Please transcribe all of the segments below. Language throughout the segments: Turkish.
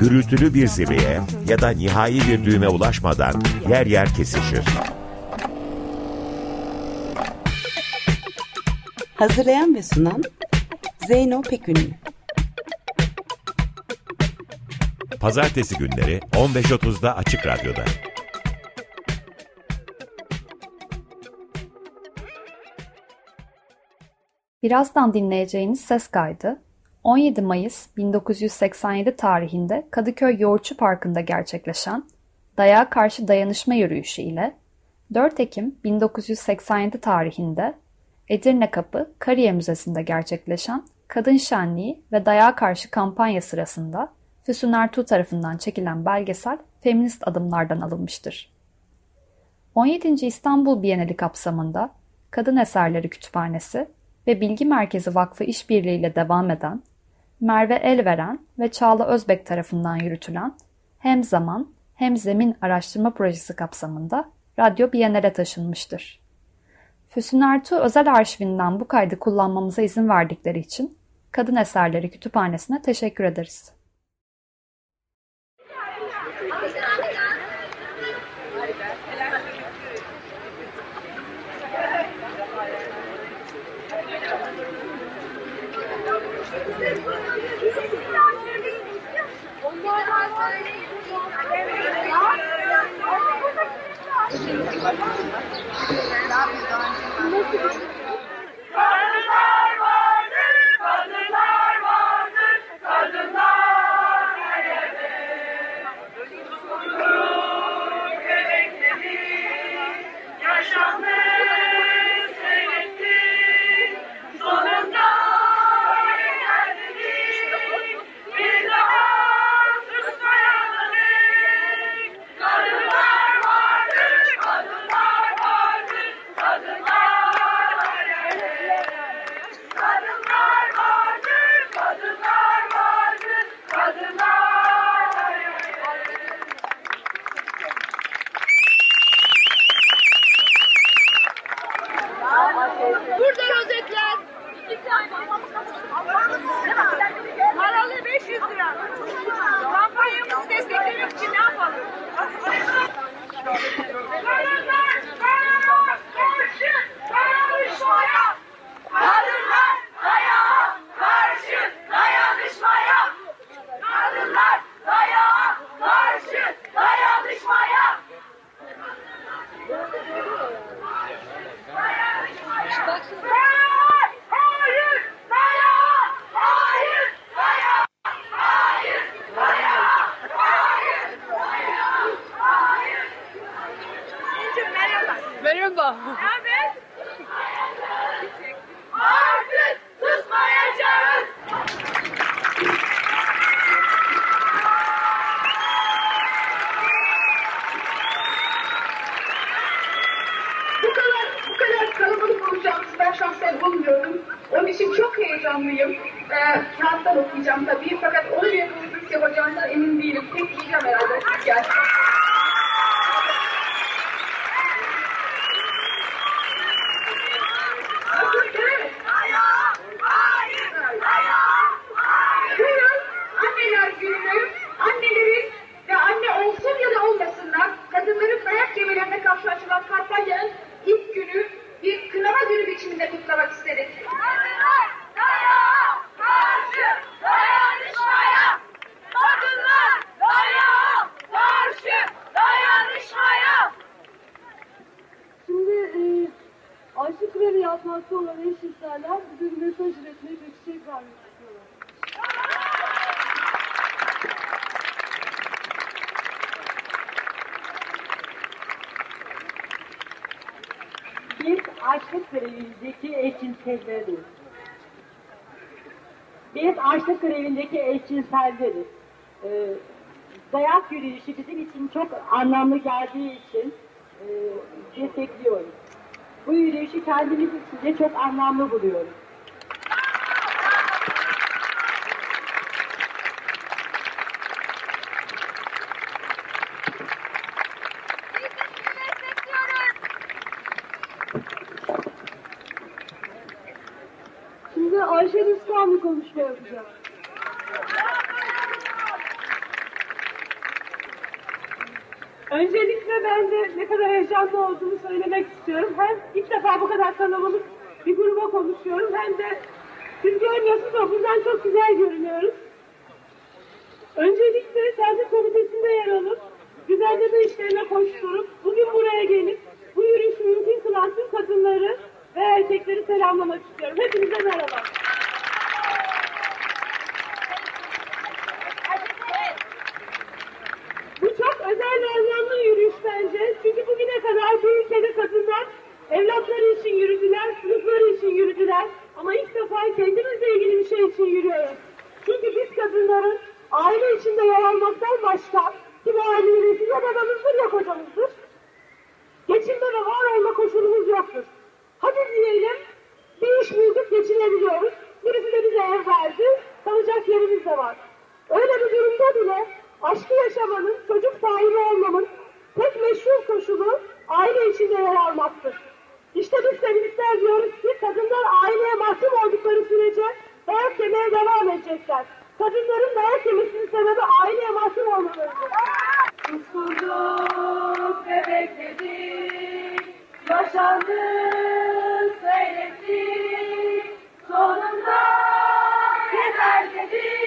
gürültülü bir zirveye ya da nihai bir düğüme ulaşmadan yer yer kesişir. Hazırlayan ve sunan Zeyno Pekünlü. Pazartesi günleri 15.30'da Açık Radyo'da. Birazdan dinleyeceğiniz ses kaydı 17 Mayıs 1987 tarihinde Kadıköy Yoğurtçu Parkı'nda gerçekleşen Dayağa Karşı Dayanışma Yürüyüşü ile 4 Ekim 1987 tarihinde Edirne Kapı Kariye Müzesi'nde gerçekleşen Kadın Şenliği ve Dayağa Karşı kampanya sırasında Füsun Ertuğ tarafından çekilen belgesel feminist adımlardan alınmıştır. 17. İstanbul Bienali kapsamında Kadın Eserleri Kütüphanesi ve Bilgi Merkezi Vakfı işbirliğiyle devam eden, Merve Elveren ve Çağla Özbek tarafından yürütülen hem zaman hem zemin araştırma projesi kapsamında Radyo Bienal'e taşınmıştır. Füsun Ertuğ özel arşivinden bu kaydı kullanmamıza izin verdikleri için Kadın Eserleri Kütüphanesi'ne teşekkür ederiz. Kadınlar Biz Açlık Açlıkkörevi'ndeki eşcinselleriz. Biz açlık Açlıkkörevi'ndeki eşcinselleriz. Ee, dayak yürüyüşü bizim için çok anlamlı geldiği için e, destekliyoruz. Bu yürüyüşü kendimiz için de çok anlamlı buluyoruz. Öncelikle ben de ne kadar heyecanlı olduğumu söylemek istiyorum. Hem ilk defa bu kadar kalabalık bir gruba konuşuyorum hem de siz görmüyorsunuz ama buradan çok güzel görünüyoruz. olmanın, çocuk sahibi olmamın tek meşhur koşulu aile içinde yer almaktır. İşte biz feministler diyoruz ki kadınlar aileye mahkum oldukları sürece dayak yemeye devam edecekler. Kadınların dayak yemesinin sebebi aileye mahkum olmalarıdır. Suskunduk ve bekledik, yaşandık, sonunda yeter dedik.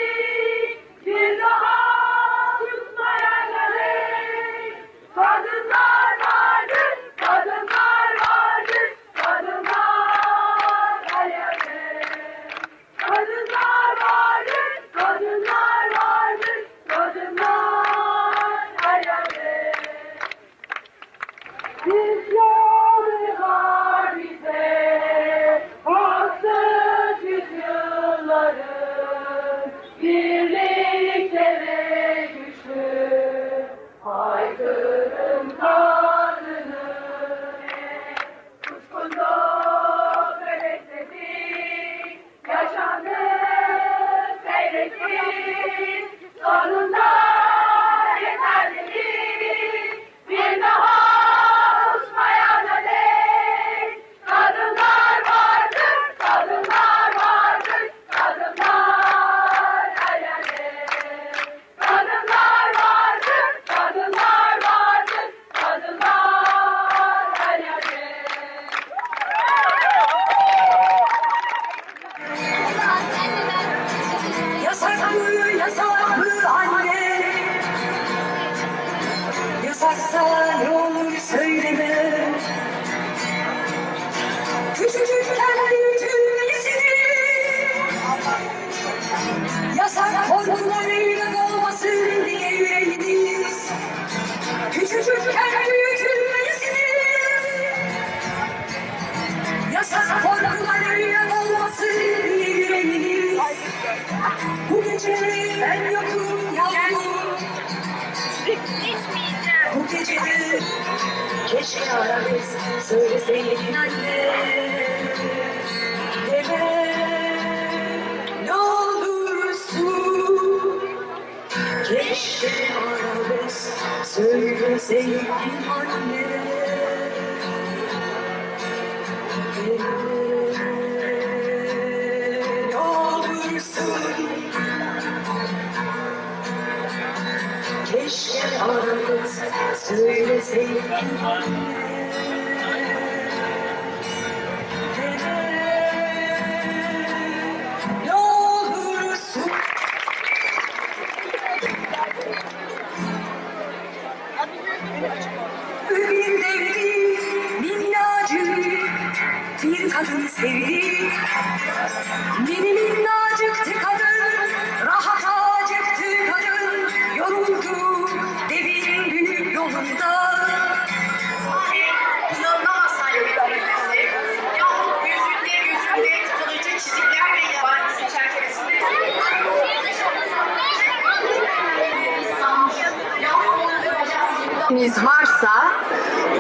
Vaktiniz varsa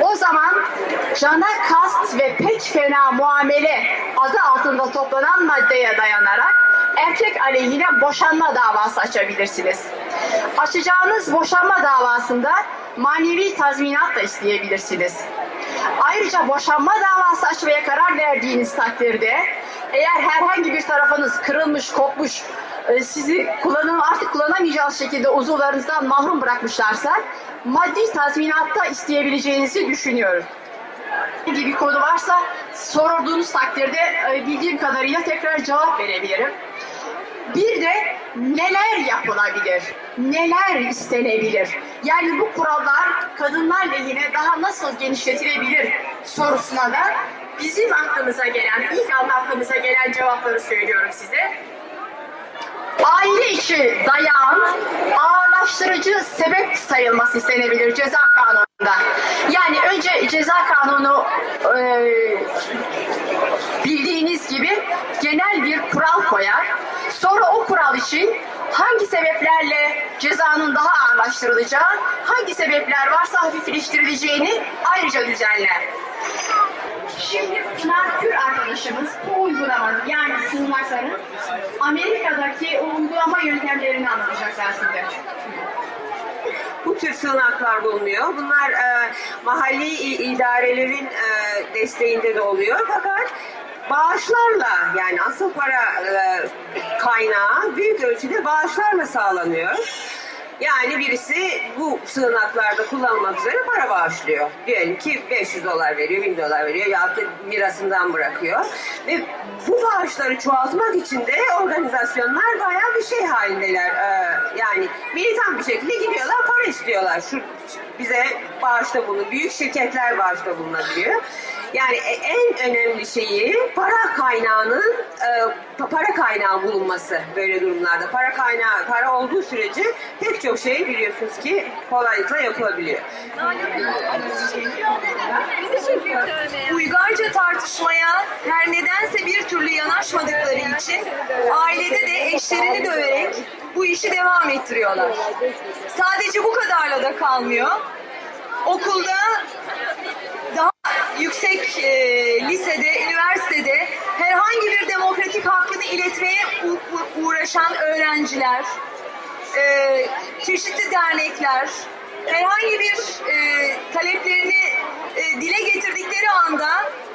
o zaman cana kast ve pek fena muamele adı altında toplanan maddeye dayanarak erkek aleyhine boşanma davası açabilirsiniz. Açacağınız boşanma davasında manevi tazminat da isteyebilirsiniz. Ayrıca boşanma davası açmaya karar verdiğiniz takdirde eğer herhangi bir tarafınız kırılmış, kopmuş, sizi kullanım artık kullanamayacağınız şekilde uzuvlarınızdan mahrum bırakmışlarsa maddi tazminat da isteyebileceğinizi düşünüyorum. gibi bir konu varsa sorulduğunuz takdirde e, bildiğim kadarıyla tekrar cevap verebilirim. Bir de neler yapılabilir? Neler istenebilir? Yani bu kurallar kadınlar lehine daha nasıl genişletilebilir sorusuna da bizim aklımıza gelen, ilk aklımıza gelen cevapları söylüyorum size. Aile içi dayağın ağırlaştırıcı sebep sayılması istenebilir ceza kanununda. Yani önce ceza kanunu e, bildiğiniz gibi genel bir kural koyar. Sonra o kural için hangi sebeplerle cezanın daha ağırlaştırılacağı, hangi sebepler varsa hafifleştirileceğini ayrıca düzenler. Şimdi Pınar Kür arkadaşımız bu uygulamanın yani sığınakların Amerika'daki uygulama yöntemlerini anlatacaklar size. bu tür sığınaklar bulunuyor. Bunlar e, mahalli idarelerin e, desteğinde de oluyor. Fakat bağışlarla yani asıl para e, kaynağı büyük ölçüde bağışlarla sağlanıyor. Yani birisi bu sığınaklarda kullanılmak üzere para bağışlıyor. Diyelim ki 500 dolar veriyor, 1000 dolar veriyor ya da mirasından bırakıyor. Ve bu bağışları çoğaltmak için de organizasyonlar bayağı bir şey halindeler. Ee, yani militan bir şekilde gidiyorlar, para istiyorlar. Şu bize bağışta bulun, büyük şirketler bağışta bulunabiliyor. Yani e- en önemli şeyi para kaynağının e, para kaynağı bulunması böyle durumlarda. Para kaynağı para olduğu sürece pek çok şey biliyorsunuz ki kolaylıkla yapılabiliyor. Uygarca tartışmaya her nedense bir türlü yanaşmadıkları için ailede de eşlerini döverek bu işi devam ettiriyorlar. Sadece bu kadarla da kalmıyor. Okulda daha yüksek e, lisede, üniversitede herhangi bir demokratik hakkını iletmeye uğraşan öğrenciler, e, çeşitli dernekler herhangi bir e, taleplerini e, dile getirdikleri anda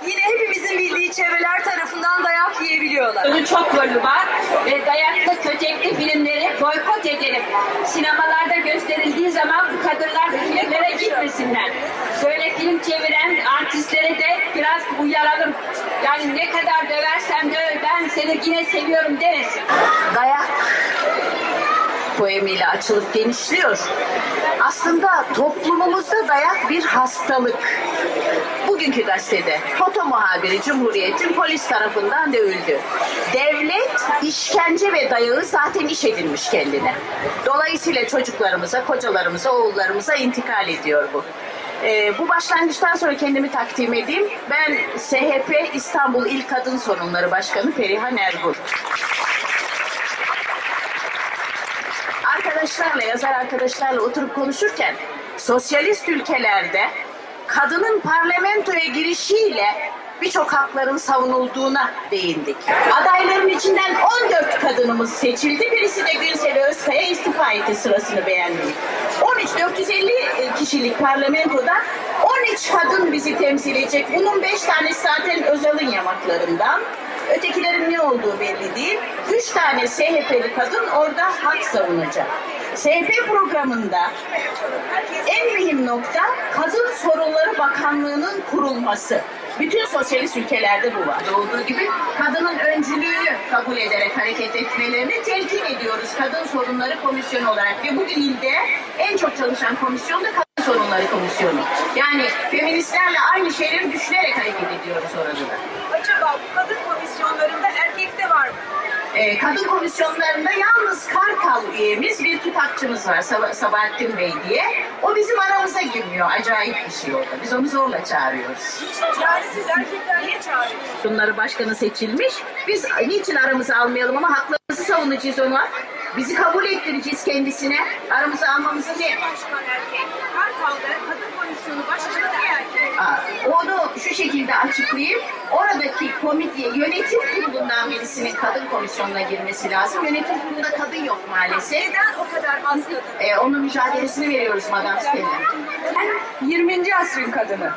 yine hepimizin bildiği çevreler tarafından dayak yiyebiliyorlar. Bunun çok rolü var ve dayaklı kötekli filmleri boykot edelim. Sinemalarda gösterildiği zaman bu kadınlar filmlere gitmesinler. Böyle film çeviren artistlere de biraz uyaralım. Yani ne kadar döversen döv ben seni yine seviyorum demesin. Dayak poemiyle açılıp genişliyor. Aslında toplumumuzda dayak bir hastalık. Bugünkü gazetede foto muhabiri Cumhuriyet'in polis tarafından dövüldü. Devlet işkence ve dayağı zaten iş edinmiş kendine. Dolayısıyla çocuklarımıza, kocalarımıza, oğullarımıza intikal ediyor bu. Ee, bu başlangıçtan sonra kendimi takdim edeyim. Ben SHP İstanbul İl Kadın Sorunları Başkanı Perihan Ergul. Arkadaşlarla, yazar arkadaşlarla oturup konuşurken sosyalist ülkelerde kadının parlamentoya girişiyle birçok hakların savunulduğuna değindik. Adayların içinden 14 kadınımız seçildi. Birisi de Günsel Özkaya istifa etti sırasını beğenmeyi. 13 450 kişilik parlamentoda 13 kadın bizi temsil edecek. Bunun 5 tanesi zaten Özal'ın yamaklarından. Ötekilerin ne olduğu belli değil. Üç tane SHP'li kadın orada hak savunacak. SHP programında en mühim nokta Kadın Sorunları Bakanlığı'nın kurulması. Bütün sosyalist ülkelerde bu var. Olduğu gibi kadının öncülüğünü kabul ederek hareket etmelerini telkin ediyoruz Kadın Sorunları Komisyonu olarak. Ve bugün ilde en çok çalışan komisyon da Sorunları Komisyonu. Yani feministlerle aynı şeyleri düşünerek hareket ediyoruz orada da. Acaba bu kadın komisyonlarında erkekte var mı? Ee, kadın komisyonlarında yalnız Kartal üyemiz bir kitapçımız var Sab- Sabahattin Bey diye. O bizim aramıza girmiyor. Acayip bir şey orada. Biz onu zorla çağırıyoruz. Yani siz erkekler niye çağırıyorsunuz? Bunları başkanı seçilmiş. Biz niçin aramızı almayalım ama haklarımızı savunacağız ona. Bizi kabul ettireceğiz kendisine. Aramıza almamızı ne? Başkan erkek. Kadın komisyonu başkanı da erkek. Aa, Onu şu şekilde açıklayayım. Oradaki komite, yönetim kurulundan birisinin kadın komisyonuna girmesi lazım. Yönetim kurulunda kadın yok maalesef. Neden o kadar az kadın? Ee, onun mücadelesini veriyoruz Madame Stella. Ben 20. asrın kadını.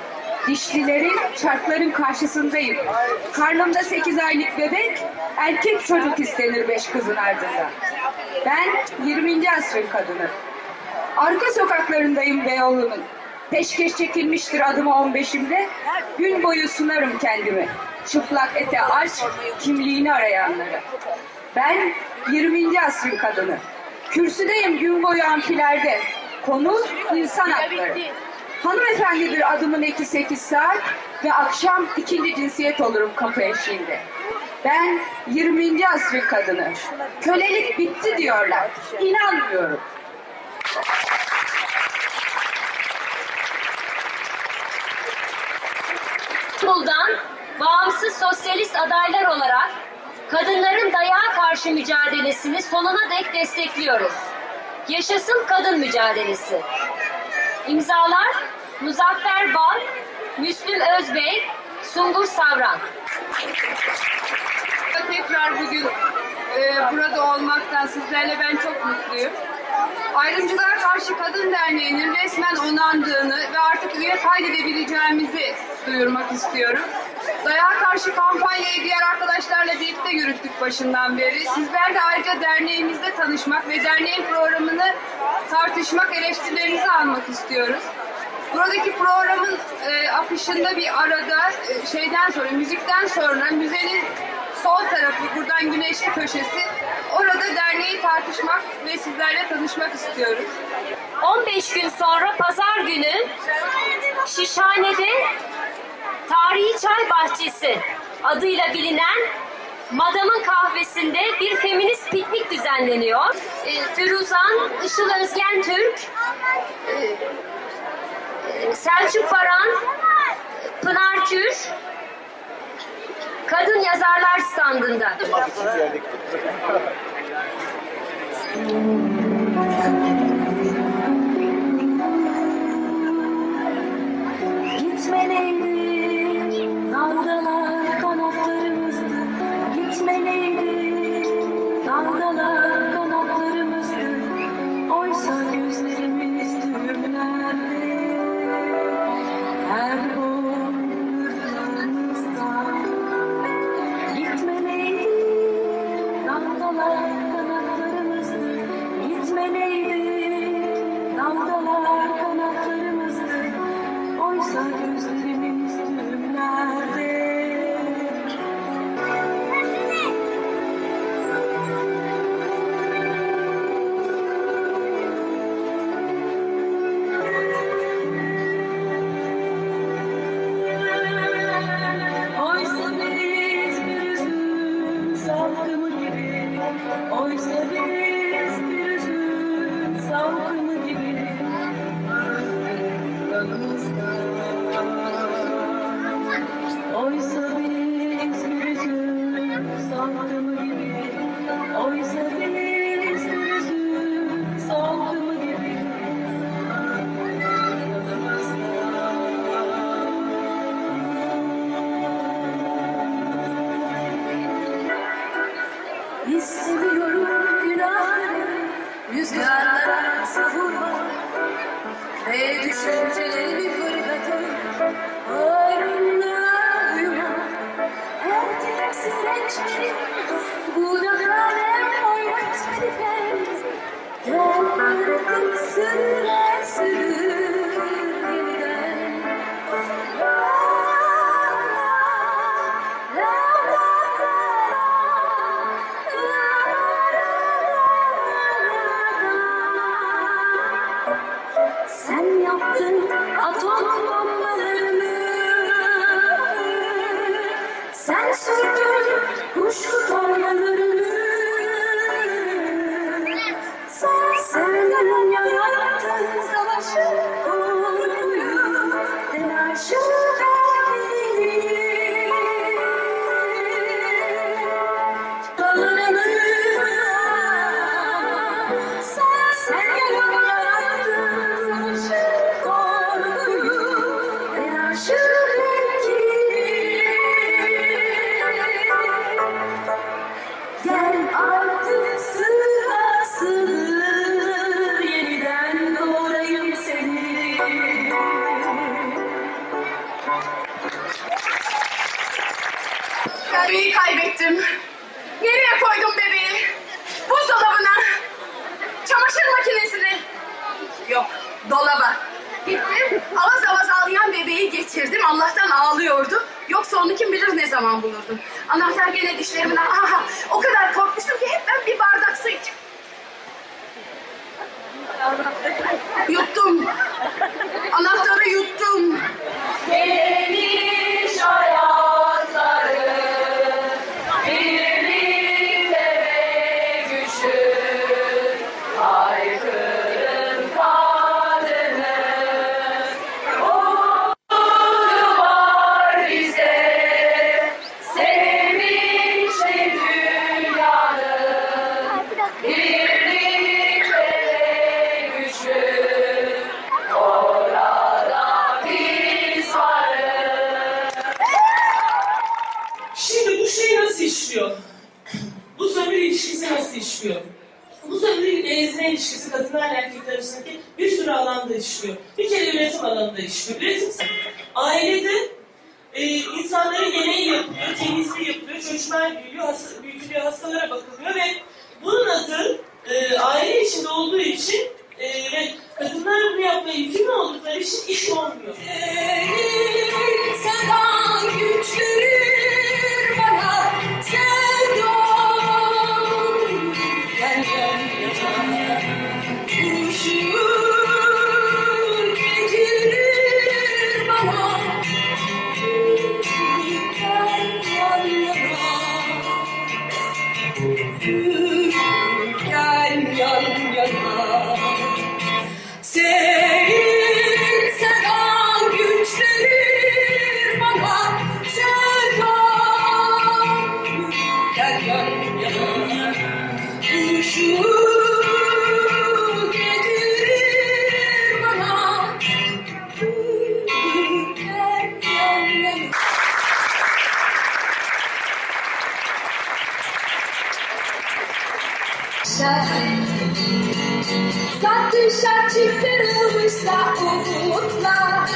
Dişlilerin, şartların karşısındayım. Karnımda 8 aylık bebek, erkek çocuk istenir beş kızın ardından. Ben 20. asrın kadını. Arka sokaklarındayım Beyoğlu'nun. Peşkeş çekilmiştir adımı 15'imde. Gün boyu sunarım kendimi. Çıplak ete aşk, kimliğini arayanlara. Ben 20. asrın kadını. Kürsüdeyim gün boyu amfilerde. Konu insan hakları. Hanımefendidir adımın eki 8 saat ve akşam ikinci cinsiyet olurum kapı eşiğinde. Ben 20. asrın kadını. Kölelik bitti diyorlar. İnanmıyorum. İstanbul'dan bağımsız sosyalist adaylar olarak kadınların dayağa karşı mücadelesini sonuna dek destekliyoruz. Yaşasın kadın mücadelesi. İmzalar Muzaffer Bal, Müslüm Özbey, Sungur Savran. Tekrar bugün e, burada olmaktan sizlerle ben çok mutluyum. Ayrımcılığa Karşı Kadın Derneği'nin resmen onandığını ve artık üye kaydedebileceğimizi duyurmak istiyorum. Dayağa karşı kampanyayı diğer arkadaşlarla birlikte yürüttük başından beri. Sizler de ayrıca derneğimizde tanışmak ve derneğin programını tartışmak, eleştirilerinizi almak istiyoruz. Buradaki programın e, afişinde bir arada e, şeyden sonra, müzikten sonra müzenin sol tarafı, buradan güneşli köşesi, orada derneği tartışmak ve sizlerle tanışmak istiyoruz. 15 gün sonra pazar günü Şişhane'de Tarihi Çay Bahçesi adıyla bilinen Madam'ın kahvesinde bir feminist piknik düzenleniyor. E, Firuzan, Işıl Özgen Türk, e, Selçuk Baran, Pınar Kür, Kadın Yazarlar Standı'nda. Gitmeliydi dalgalar kanatlarımızdı Gitmeliydi. Dalgalar kanatlarımızdı Oysa gözlerimiz düğümlerde Her Sat dışa çıkarılmışsa umutla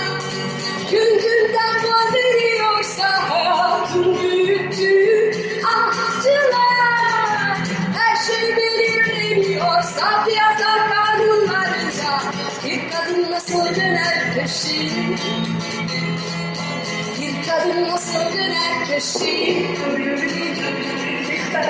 Gün günden boz veriyorsa hayatın büyüttüğü ahçılar Her şey belirleniyorsa piyasa kanunlarınca Bir kadın nasıl döner köşeyi Bir kadın nasıl döner köşeyi Ben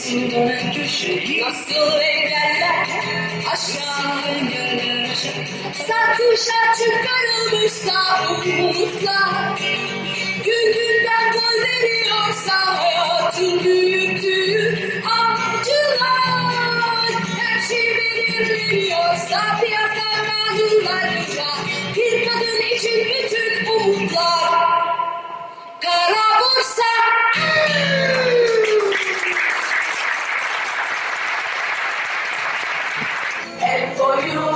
Gitsin dönen köşe nasıl engeller Aşağılı gönlünü Satışa çıkarılmışsa umutlar Gün günden gol veriyorsa hayatın büyüktür you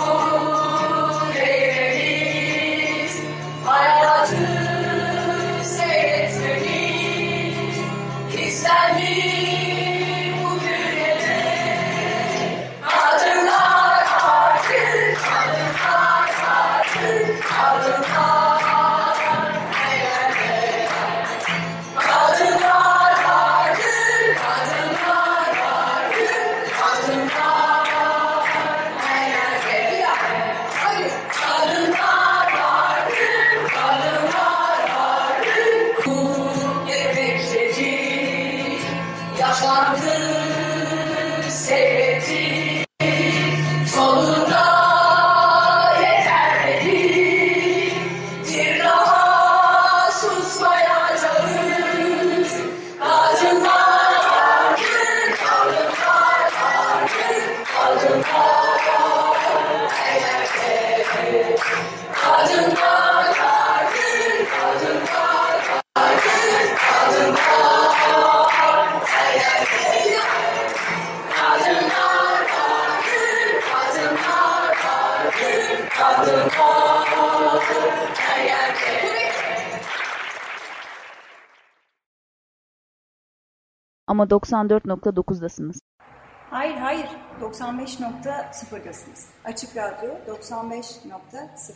Ama 94.9'dasınız. Hayır hayır 95.0'dasınız. Açık Radyo 95.0.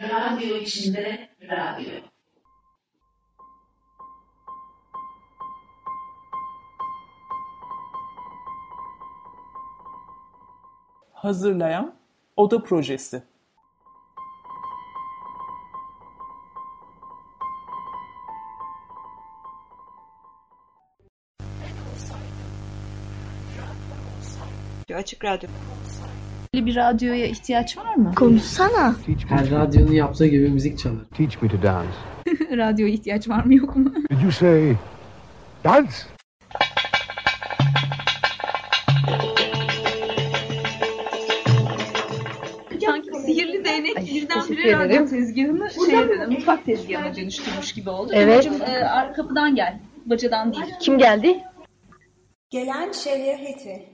Radyo içinde radyo. Hazırlayan Oda Projesi Açık Radyo. Böyle bir radyoya ihtiyaç var mı? Konuşsana. Her radyonun yaptığı gibi müzik çalar. Teach me to dance. Radyoya ihtiyaç var mı yok mu? Did you say dance? Teşekkür radyo ederim. tezgahını şeye dedi, mutfak tezgahına dönüştürmüş gibi oldu. Evet. E, ar- kapıdan gel. Bacadan değil. Kim geldi? Gelen şeriyeti.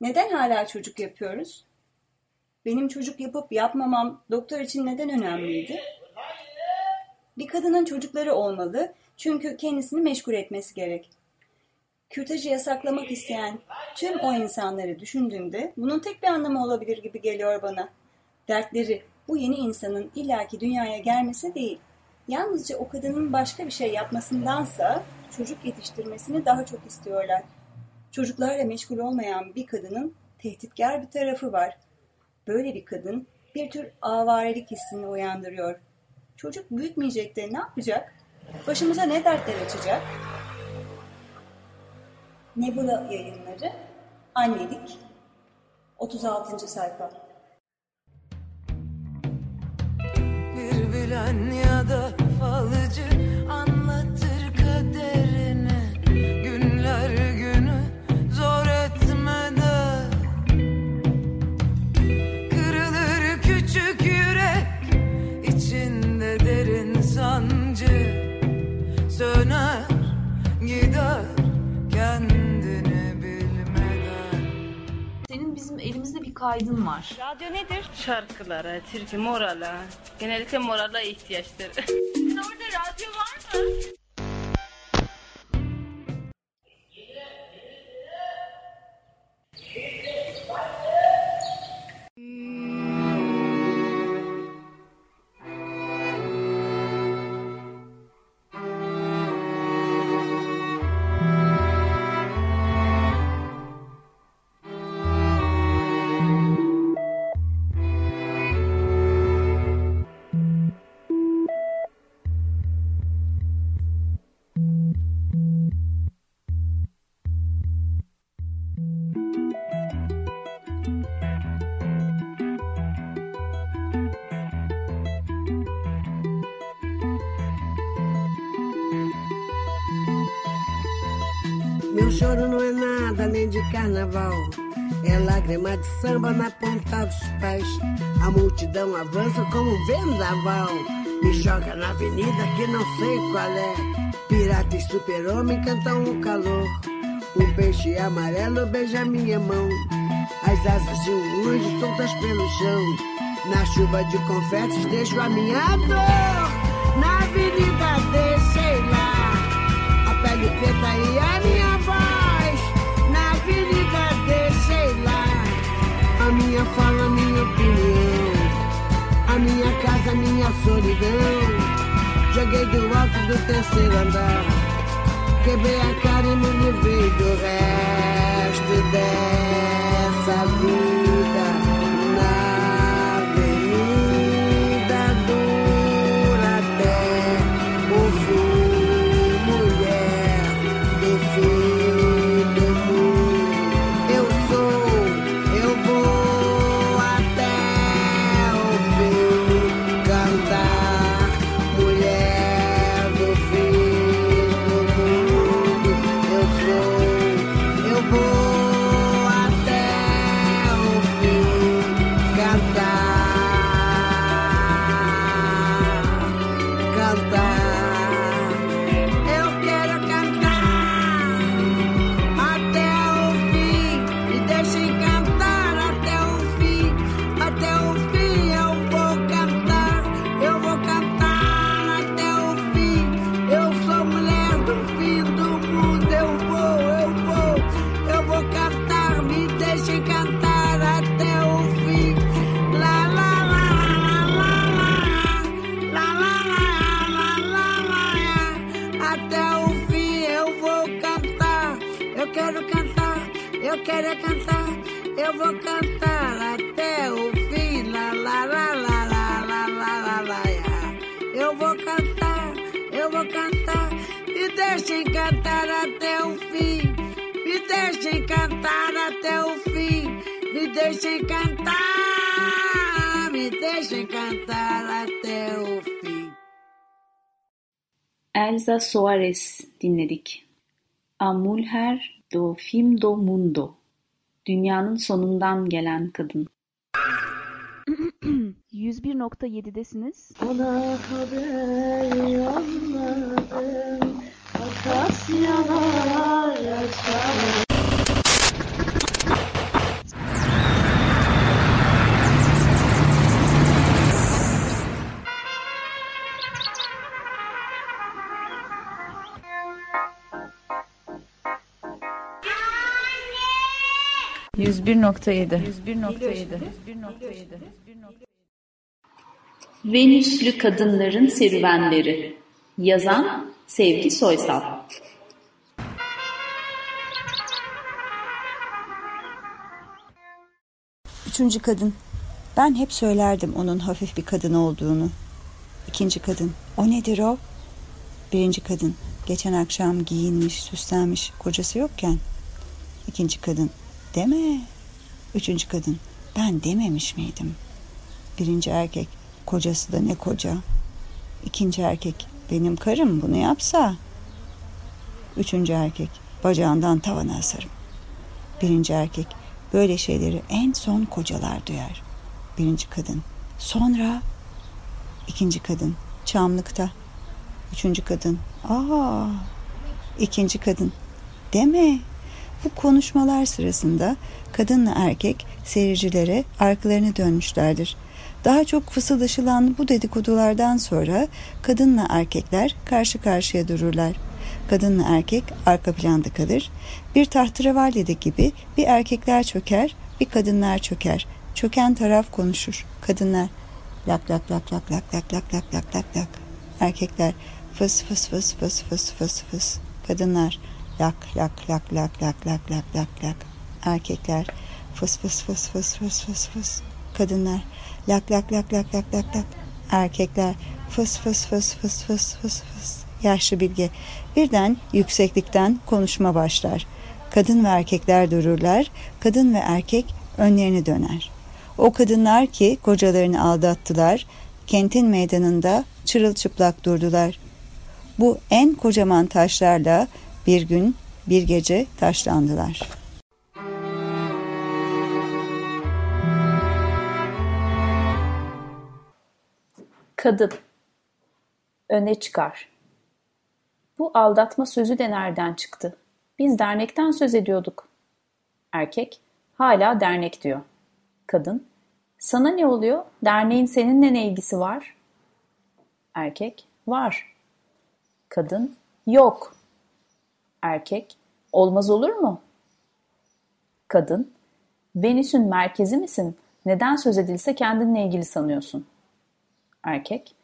Neden hala çocuk yapıyoruz? Benim çocuk yapıp yapmamam doktor için neden önemliydi? Bir kadının çocukları olmalı çünkü kendisini meşgul etmesi gerek. Kürtajı yasaklamak isteyen tüm o insanları düşündüğümde bunun tek bir anlamı olabilir gibi geliyor bana. Dertleri bu yeni insanın illaki dünyaya gelmesi değil. Yalnızca o kadının başka bir şey yapmasındansa çocuk yetiştirmesini daha çok istiyorlar. Çocuklarla meşgul olmayan bir kadının tehditkar bir tarafı var. Böyle bir kadın bir tür avarelik hissini uyandırıyor. Çocuk büyütmeyecek de ne yapacak? Başımıza ne dertler açacak? Nebula yayınları, annelik, 36. sayfa. Bilen ya da falıcı bizim elimizde bir kaydın var. Radyo nedir? Şarkılara, türkü, morala. Genellikle morala ihtiyaçları. Orada radyo var mı? Meu choro não é nada nem de carnaval. É lágrima de samba na ponta dos pés. A multidão avança como um vendaval. Me joga na avenida que não sei qual é. Pirata e super-homem cantam o calor. Um peixe amarelo beija minha mão. As asas de um anjo soltas pelo chão. Na chuva de confetes deixo a minha dor. Na avenida preta e a minha voz. Na avenida deixei lá a minha fala, a minha opinião. A minha casa, a minha solidão. Joguei do alto do terceiro andar. Quebrei a cara e me livrei do resto dessa vida. Elsa Soares dinledik. A Mulher do Fim do Mundo. Dünyanın sonundan gelen kadın. 101.7'desiniz. Ona haber yolladım Akasyalar açar 101.7 Venüslü Kadınların Serüvenleri Yazan Sevgi Soysal Üçüncü kadın. Ben hep söylerdim onun hafif bir kadın olduğunu. İkinci kadın. O nedir o? Birinci kadın. Geçen akşam giyinmiş, süslenmiş, kocası yokken. İkinci kadın. Deme. Üçüncü kadın. Ben dememiş miydim? Birinci erkek. Kocası da ne koca. İkinci erkek. Benim karım bunu yapsa. Üçüncü erkek. Bacağından tavana asarım. Birinci erkek. Böyle şeyleri en son kocalar duyar. Birinci kadın. Sonra ikinci kadın. Çamlıkta. Üçüncü kadın. Aa, ikinci kadın. Deme. Bu konuşmalar sırasında kadınla erkek seyircilere arkalarını dönmüşlerdir. Daha çok fısıldaşılan bu dedikodulardan sonra kadınla erkekler karşı karşıya dururlar. Kadınla erkek arka planda kalır. Bir tahterevalide gibi bir erkekler çöker, bir kadınlar çöker. Çöken taraf konuşur. Kadınlar lak lak lak lak lak lak lak lak lak lak lak. Erkekler fıs fıs fıs fıs fıs fıs fıs. Kadınlar lak lak lak lak lak lak lak lak lak. Erkekler fıs fıs fıs fıs fıs fıs fıs. Kadınlar lak lak lak lak lak lak lak. Erkekler fıs fıs fıs fıs fıs fıs fıs. Yaşlı bilge birden yükseklikten konuşma başlar. Kadın ve erkekler dururlar. Kadın ve erkek önlerini döner. O kadınlar ki kocalarını aldattılar, kentin meydanında çırılçıplak durdular. Bu en kocaman taşlarla bir gün bir gece taşlandılar. Kadın. Öne çıkar. Bu aldatma sözü de nereden çıktı? Biz dernekten söz ediyorduk. Erkek, hala dernek diyor. Kadın, sana ne oluyor? Derneğin seninle ne ilgisi var? Erkek, var. Kadın, yok. Erkek, olmaz olur mu? Kadın, Venüs'ün merkezi misin? Neden söz edilse kendinle ilgili sanıyorsun? Erkek,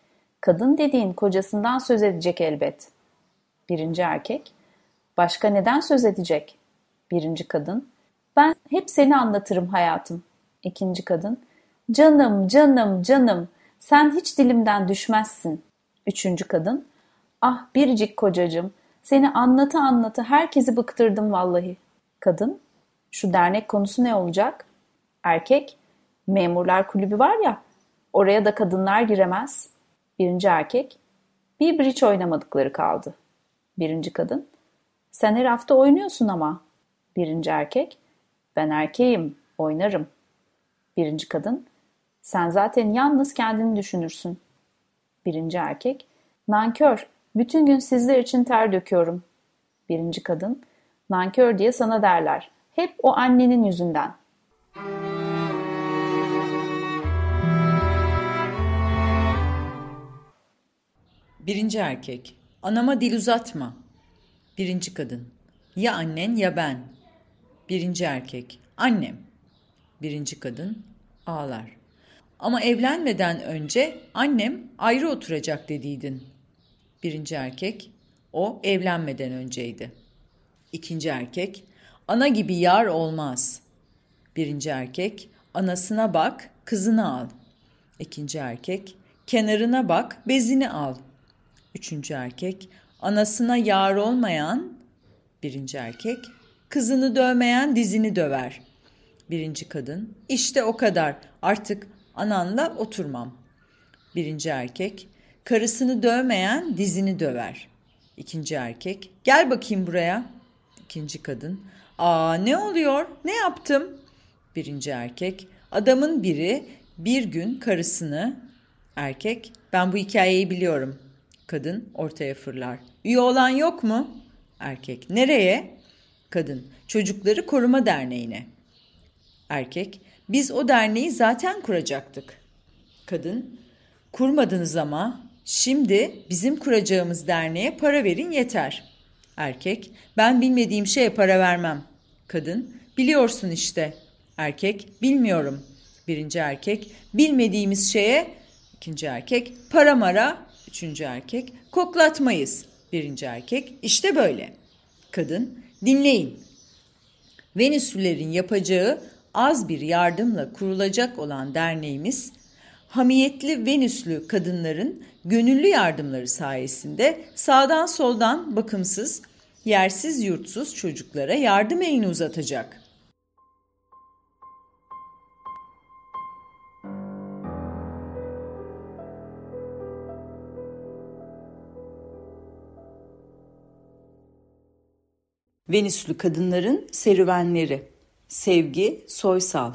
kadın dediğin kocasından söz edecek elbet. Birinci erkek, başka neden söz edecek? Birinci kadın, ben hep seni anlatırım hayatım. İkinci kadın, canım canım canım sen hiç dilimden düşmezsin. Üçüncü kadın, ah biricik kocacığım seni anlatı anlatı herkesi bıktırdım vallahi. Kadın, şu dernek konusu ne olacak? Erkek, memurlar kulübü var ya, oraya da kadınlar giremez. Birinci erkek, bir bridge oynamadıkları kaldı. Birinci kadın, sen her hafta oynuyorsun ama. Birinci erkek, ben erkeğim, oynarım. Birinci kadın, sen zaten yalnız kendini düşünürsün. Birinci erkek, nankör, bütün gün sizler için ter döküyorum. Birinci kadın, nankör diye sana derler. Hep o annenin yüzünden. Birinci erkek. Anama dil uzatma. Birinci kadın. Ya annen ya ben. Birinci erkek. Annem. Birinci kadın. Ağlar. Ama evlenmeden önce annem ayrı oturacak dediydin. Birinci erkek. O evlenmeden önceydi. İkinci erkek. Ana gibi yar olmaz. Birinci erkek, anasına bak, kızını al. İkinci erkek, kenarına bak, bezini al. Üçüncü erkek, anasına yar olmayan, birinci erkek, kızını dövmeyen dizini döver. Birinci kadın, işte o kadar, artık ananla oturmam. Birinci erkek, karısını dövmeyen dizini döver. İkinci erkek, gel bakayım buraya. İkinci kadın, aa ne oluyor, ne yaptım? Birinci erkek, adamın biri bir gün karısını, erkek, ben bu hikayeyi biliyorum. Kadın ortaya fırlar. Üye olan yok mu? Erkek, nereye? Kadın, çocukları koruma derneğine. Erkek, biz o derneği zaten kuracaktık. Kadın, kurmadınız ama şimdi bizim kuracağımız derneğe para verin yeter. Erkek, ben bilmediğim şeye para vermem. Kadın, biliyorsun işte. Erkek, bilmiyorum. Birinci erkek, bilmediğimiz şeye, ikinci erkek, para mara, üçüncü erkek, koklatmayız. Birinci erkek, işte böyle. Kadın, dinleyin. Venüslülerin yapacağı az bir yardımla kurulacak olan derneğimiz, hamiyetli Venüslü kadınların gönüllü yardımları sayesinde sağdan soldan bakımsız, yersiz yurtsuz çocuklara yardım elini uzatacak. Venüslü kadınların serüvenleri Sevgi Soysal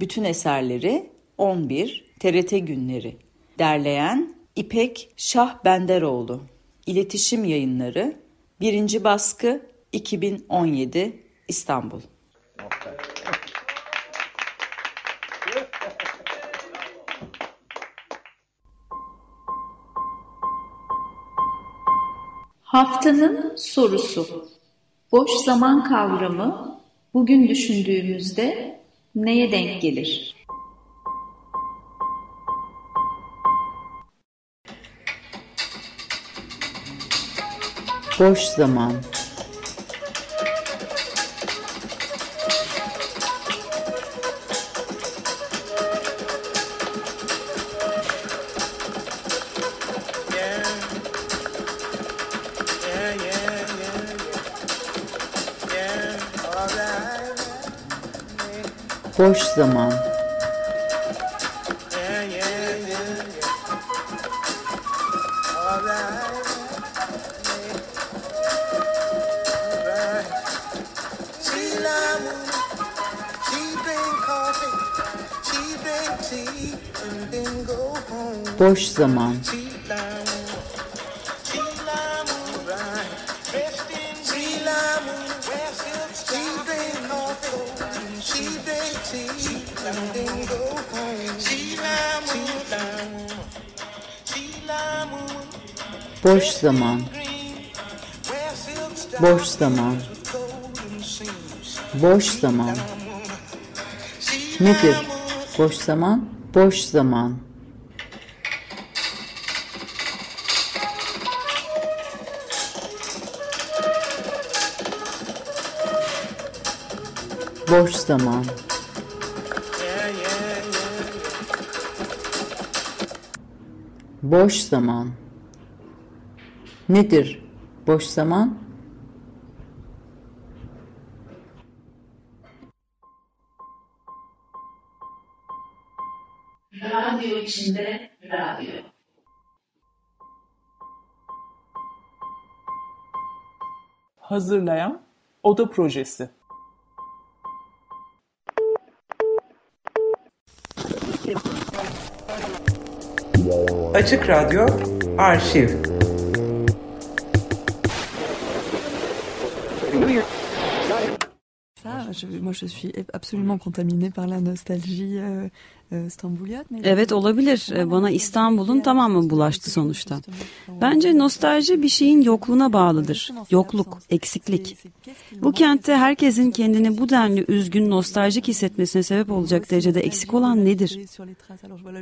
Bütün eserleri 11 TRT Günleri Derleyen İpek Şah Benderoğlu İletişim Yayınları 1. Baskı 2017 İstanbul Haftanın sorusu. Boş zaman kavramı bugün düşündüğümüzde neye denk gelir? Boş zaman. Boş zaman Boş zaman. Boş zaman. Boş zaman. Boş zaman. Nedir? Boş zaman? Boş zaman Boş zaman Boş zaman Nedir boş zaman? Radyo içinde radyo. Hazırlayan Oda Projesi. Açık Radyo Arşiv je, moi je suis absolument contaminée par la nostalgie euh, euh. Evet olabilir. Bana İstanbul'un tamamı bulaştı sonuçta. Bence nostalji bir şeyin yokluğuna bağlıdır. Yokluk, eksiklik. Bu kentte herkesin kendini bu denli üzgün, nostaljik hissetmesine sebep olacak derecede eksik olan nedir?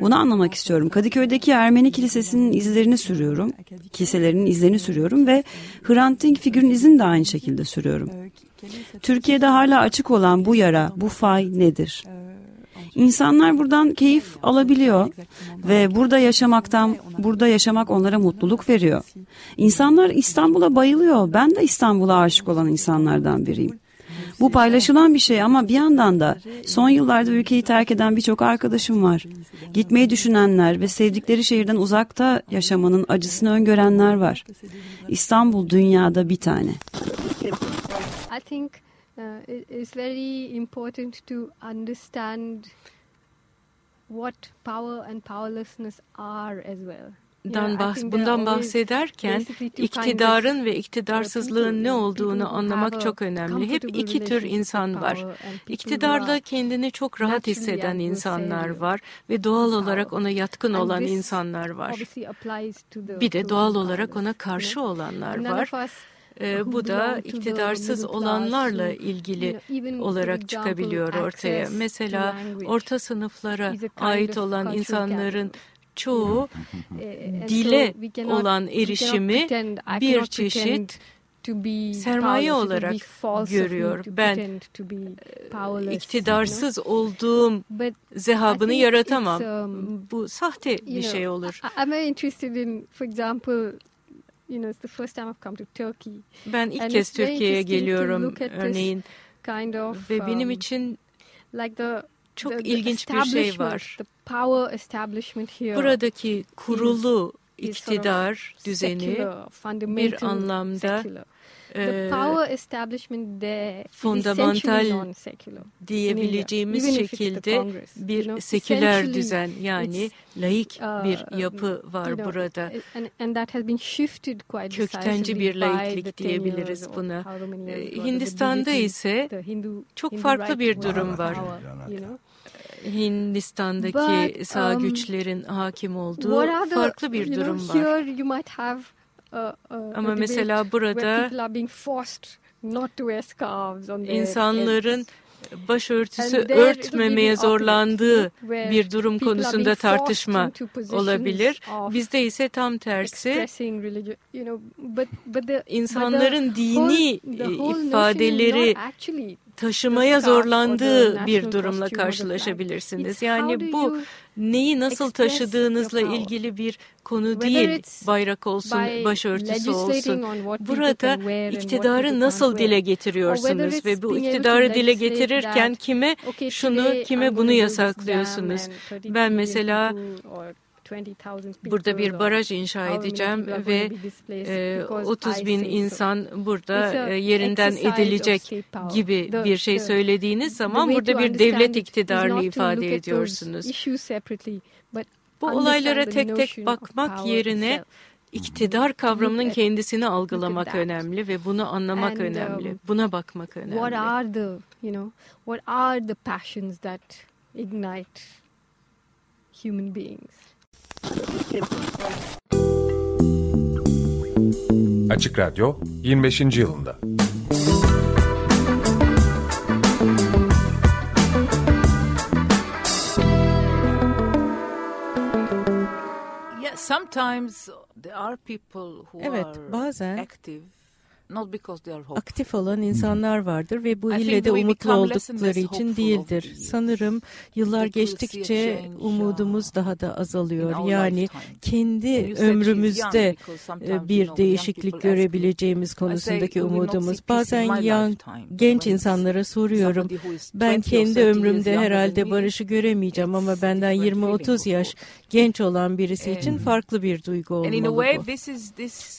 Bunu anlamak istiyorum. Kadıköy'deki Ermeni Kilisesi'nin izlerini sürüyorum. Kiliselerinin izlerini sürüyorum ve Hrant Dink figürün izini de aynı şekilde sürüyorum. Türkiye'de hala açık olan bu yara, bu fay nedir? İnsanlar buradan keyif alabiliyor ve burada yaşamaktan, burada yaşamak onlara mutluluk veriyor. İnsanlar İstanbul'a bayılıyor. Ben de İstanbul'a aşık olan insanlardan biriyim. Bu paylaşılan bir şey ama bir yandan da son yıllarda ülkeyi terk eden birçok arkadaşım var. Gitmeyi düşünenler ve sevdikleri şehirden uzakta yaşamanın acısını öngörenler var. İstanbul dünyada bir tane. I think uh, it- it's very important to understand what power and powerlessness are as well. Dan bahs bundan bahsederken iktidarın ve iktidarsızlığın ne olduğunu anlamak çok önemli. Hep iki tür insan var. İktidarda kendini çok rahat hisseden insanlar var ve doğal olarak ona yatkın olan insanlar var. Bir de doğal olarak ona karşı olanlar var. Ee, bu da iktidarsız olanlarla ilgili olarak çıkabiliyor ortaya. Mesela orta sınıflara ait olan insanların çoğu dile olan erişimi bir çeşit sermaye olarak görüyor. Ben you iktidarsız olduğum zehabını yaratamam. Bu sahte bir şey olur. You know, it's the first time I've come to Turkey. Ben ilk And kez Türkiye'ye geliyorum örneğin kind of, ve benim um, için like the çok the- the ilginç bir şey var. The power establishment here Buradaki kurulu is sort of iktidar düzeni secular, bir anlamda secular. The power establishment there fundamental diyebileceğimiz şekilde bir seküler düzen yani laik uh, bir yapı var burada. Köktenci bir laiklik the 10 diyebiliriz buna. Ee, Hindistan'da ise çok farklı bir durum var. know. Hindistan'daki sağ um, güçlerin hakim olduğu farklı bir durum var. A, a, Ama mesela burada İnsanların başörtüsü örtmemeye zorlandığı bir durum konusunda tartışma olabilir. Bizde ise tam tersi insanların dini ifadeleri taşımaya zorlandığı bir durumla karşılaşabilirsiniz. Yani bu neyi nasıl taşıdığınızla ilgili bir konu değil. Bayrak olsun, başörtüsü olsun. Burada iktidarı nasıl dile getiriyorsunuz ve bu iktidarı dile getirirken kime şunu kime I'm bunu yasaklıyorsunuz. dam and 30 Ben mesela people or 20,000 burada bir baraj inşa edeceğim ve going to be displaced e, because 30 I bin insan burada e, yerinden edilecek gibi bir şey söylediğiniz zaman burada bir devlet iktidarını ifade ediyorsunuz. Bu olaylara tek tek bakmak yerine iktidar kavramının kendisini algılamak önemli ve bunu anlamak And, önemli. um, Buna bakmak önemli. What are the, you know, what are the passions that ignite human beings? Açık Radyo 25. yılında. Yeah, sometimes there are people who Evet, are bazen active not because they are hopeful. aktif olan insanlar vardır ve bu I think ille de umutlu oldukları için değildir. Sanırım yıllar geçtikçe umudumuz daha da azalıyor. Yani kendi ömrümüzde e, bir değişiklik görebileceğimiz konusundaki "You will not umudumuz. Bazen yan lifetime." genç insanlara soruyorum. Ben 20 or kendi 30 years ömrümde herhalde barışı göremeyeceğim ama benden 20-30 yaş genç olan birisi için farklı bir duygu olmalı bu.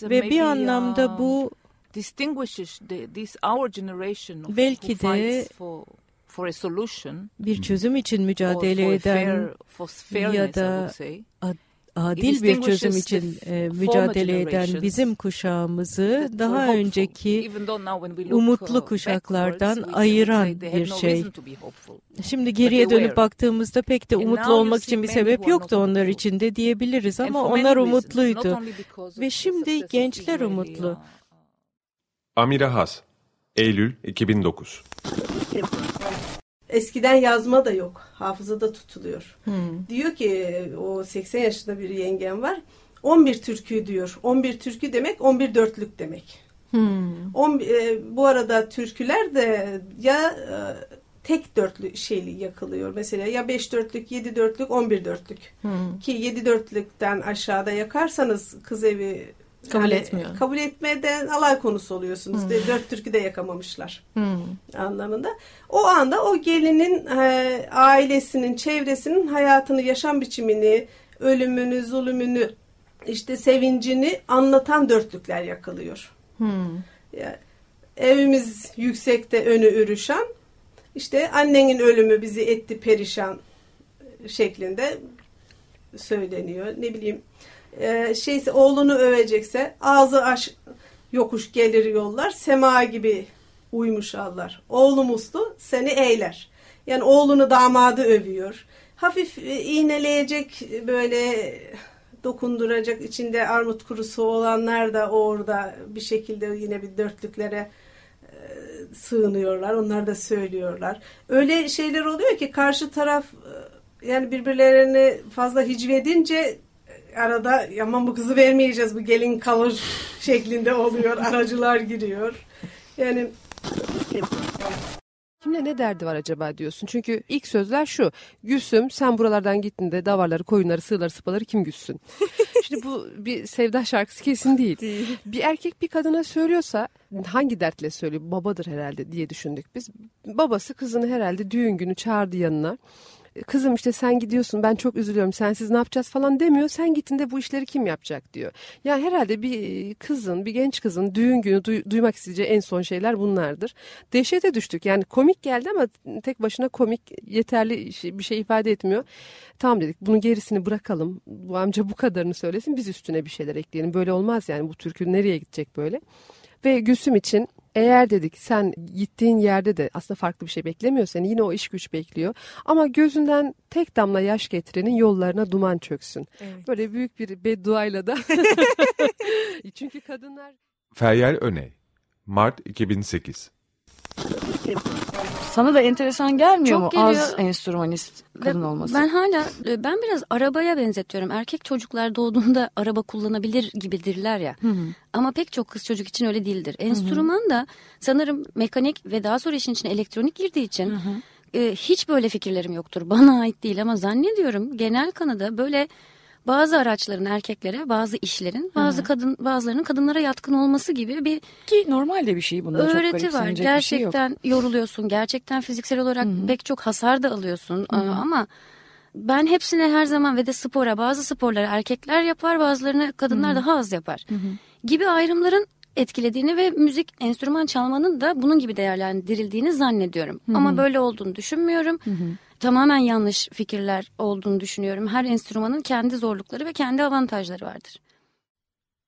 Ve bir anlamda uh, bu distinguishes the, this our generation of Belki de for for a solution bir çözüm için mücadele eden fair- ya da adil bir çözüm için e, mücadele eden generations bizim kuşağımızı daha önceki even though now when we look, umutlu uh, kuşaklardan ayıran bir no şey. reason to be hopeful. Şimdi geriye they dönüp baktığımızda pek de umutlu olmak için bir sebep yoktu onlar için de diyebiliriz And ama onlar umutluydu. only because Ve of the şimdi gençler umutlu. Amire Has, Eylül 2009. Eskiden yazma da yok. Hafızada tutuluyor. Hmm. Diyor ki o 80 yaşında bir yengem var. 11 türkü diyor. 11 türkü demek 11 dörtlük demek. Hmm. On, e, bu arada türküler de ya e, tek dörtlü şeyli yakılıyor mesela ya beş dörtlük, yedi dörtlük, on bir dörtlük. Hmm. Ki yedi dörtlükten aşağıda yakarsanız kız evi Kabul yani etmiyor. Kabul etmeden alay konusu oluyorsunuz. Hmm. Dört türkü de yakamamışlar Hmm. anlamında. O anda o gelinin e, ailesinin, çevresinin hayatını, yaşam biçimini, ölümünü, zulümünü, işte sevincini anlatan dörtlükler yakılıyor. Hmm. Ya, evimiz yüksekte önü ürüşen, işte annenin ölümü bizi etti perişan şeklinde söyleniyor. Ne bileyim e, şeyse oğlunu övecekse ağzı aş yokuş gelir yollar sema gibi uymuş allar. Oğlu muslu seni eyler. Yani oğlunu damadı övüyor. Hafif e, iğneleyecek böyle dokunduracak içinde armut kurusu olanlar da orada bir şekilde yine bir dörtlüklere e, sığınıyorlar. Onlar da söylüyorlar. Öyle şeyler oluyor ki karşı taraf e, yani birbirlerini fazla hicvedince arada aman bu kızı vermeyeceğiz bu gelin kalır şeklinde oluyor. Aracılar giriyor. Yani Kimle ne derdi var acaba diyorsun. Çünkü ilk sözler şu. Gülsüm sen buralardan gittiğinde davarları, koyunları, sığırları, sıpaları kim güssün? Şimdi bu bir sevda şarkısı kesin değil. Bir erkek bir kadına söylüyorsa hangi dertle söylüyor? Babadır herhalde diye düşündük biz. Babası kızını herhalde düğün günü çağırdı yanına. Kızım işte sen gidiyorsun ben çok üzülüyorum sensiz ne yapacağız falan demiyor. Sen gittiğinde bu işleri kim yapacak diyor. Ya herhalde bir kızın bir genç kızın düğün günü duy- duymak isteyeceği en son şeyler bunlardır. Dehşete düştük yani komik geldi ama tek başına komik yeterli bir şey ifade etmiyor. Tamam dedik bunun gerisini bırakalım. Bu amca bu kadarını söylesin biz üstüne bir şeyler ekleyelim. Böyle olmaz yani bu türkü nereye gidecek böyle. Ve Gülsüm için eğer dedik sen gittiğin yerde de aslında farklı bir şey beklemiyor seni yine o iş güç bekliyor. Ama gözünden tek damla yaş getirenin yollarına duman çöksün. Böyle büyük bir bedduayla da. Çünkü kadınlar Feryal Öney Mart 2008 Sana da enteresan gelmiyor Çok mu az geliyor. enstrümanist kadın Ve olması? Ben hala ben biraz arabaya benzetiyorum. Erkek çocuklar doğduğunda araba kullanabilir gibidirler ya. Hı hı. Ama pek çok kız çocuk için öyle değildir. Enstrüman da sanırım mekanik ve daha sonra işin içine elektronik girdiği için e, hiç böyle fikirlerim yoktur. Bana ait değil ama zannediyorum genel kanıda böyle bazı araçların erkeklere, bazı işlerin, bazı kadın bazılarının kadınlara yatkın olması gibi bir ki normal de bir şey çok öğreti var. garipsenecek bir şey yok. Gerçekten yoruluyorsun. Gerçekten fiziksel olarak pek çok hasar da alıyorsun. Hı hı. Ee, Ama ben hepsine her zaman ve de spora bazı sporları erkekler yapar bazılarını kadınlar Hı hı. daha az yapar. Gibi ayrımların etkilediğini ve müzik enstrüman çalmanın da bunun gibi değerlendirildiğini zannediyorum. Hı hı. Ama böyle olduğunu düşünmüyorum. Tamamen yanlış fikirler olduğunu düşünüyorum. Her enstrümanın kendi zorlukları ve kendi avantajları vardır.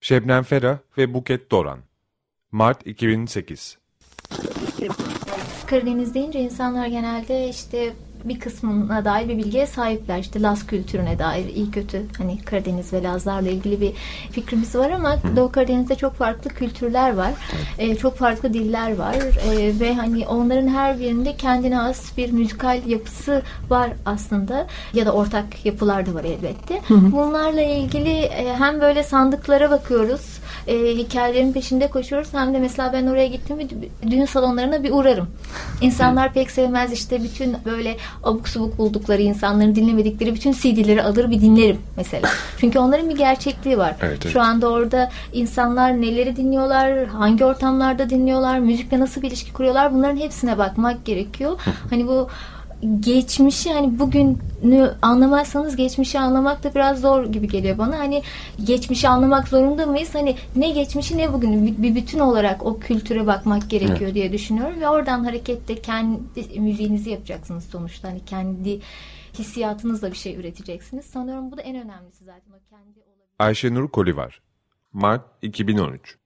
Şebnem Ferah ve Buket Doran Mart 2008 Karadeniz deyince insanlar genelde işte bir kısmına dair bir bilgiye sahipler. İşte Laz kültürüne dair iyi kötü hani Karadeniz ve Lazlarla ilgili bir fikrimiz var ama Doğu Karadeniz'de çok farklı kültürler var. Ee, çok farklı diller var. Ee, ve hani onların her birinde kendine has bir müzikal yapısı var aslında. Ya da ortak yapılar da var elbette. Hı hı. Bunlarla ilgili e, hem böyle sandıklara bakıyoruz. E, hikayelerin peşinde koşuyoruz. Hem de mesela ben oraya gittim ve düğün salonlarına bir uğrarım. İnsanlar pek sevmez işte bütün böyle abuk subuk buldukları insanların dinlemedikleri bütün CD'leri alır bir dinlerim mesela. Çünkü onların bir gerçekliği var. Evet, evet. Şu anda orada insanlar neleri dinliyorlar, hangi ortamlarda dinliyorlar, müzikle nasıl bir ilişki kuruyorlar bunların hepsine bakmak gerekiyor. hani bu geçmişi hani bugünü anlamazsanız geçmişi anlamak da biraz zor gibi geliyor bana. Hani geçmişi anlamak zorunda mıyız? Hani ne geçmişi ne bugünü bir- bütün olarak o kültüre bakmak gerekiyor Evet. diye düşünüyorum ve oradan hareketle kendi müziğinizi yapacaksınız sonuçta. Hani kendi hissiyatınızla bir şey üreteceksiniz. Sanıyorum bu da en önemlisi zaten. O kendi Ayşenur Kolivar Mart 2013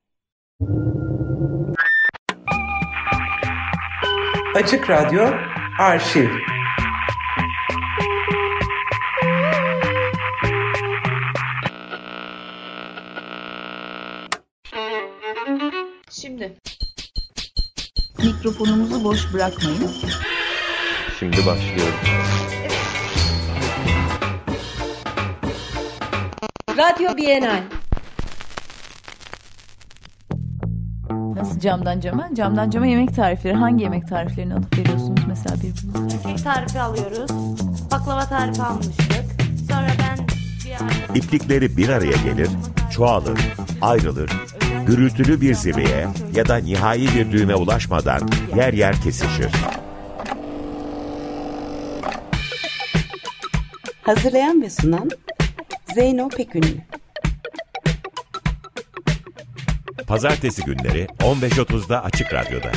Açık Radyo Arşiv Şimdi mikrofonumuzu boş bırakmayın. Şimdi başlıyorum. Radyo Bienal Nasıl camdan cama? Camdan cama yemek tarifleri. Hangi yemek tariflerini alıp veriyorsunuz mesela birbirinize? Kek tarifi alıyoruz. Baklava tarifi almıştık. Sonra ben bir. İplikleri bir araya gelir, çoğalır, ayrılır, gürültülü bir zirveye ya da nihai bir düğüme ulaşmadan yer yer kesişir. Hazırlayan ve sunan Zeyno Pekünlü. Pazartesi günleri 15.30'da Açık Radyo'da.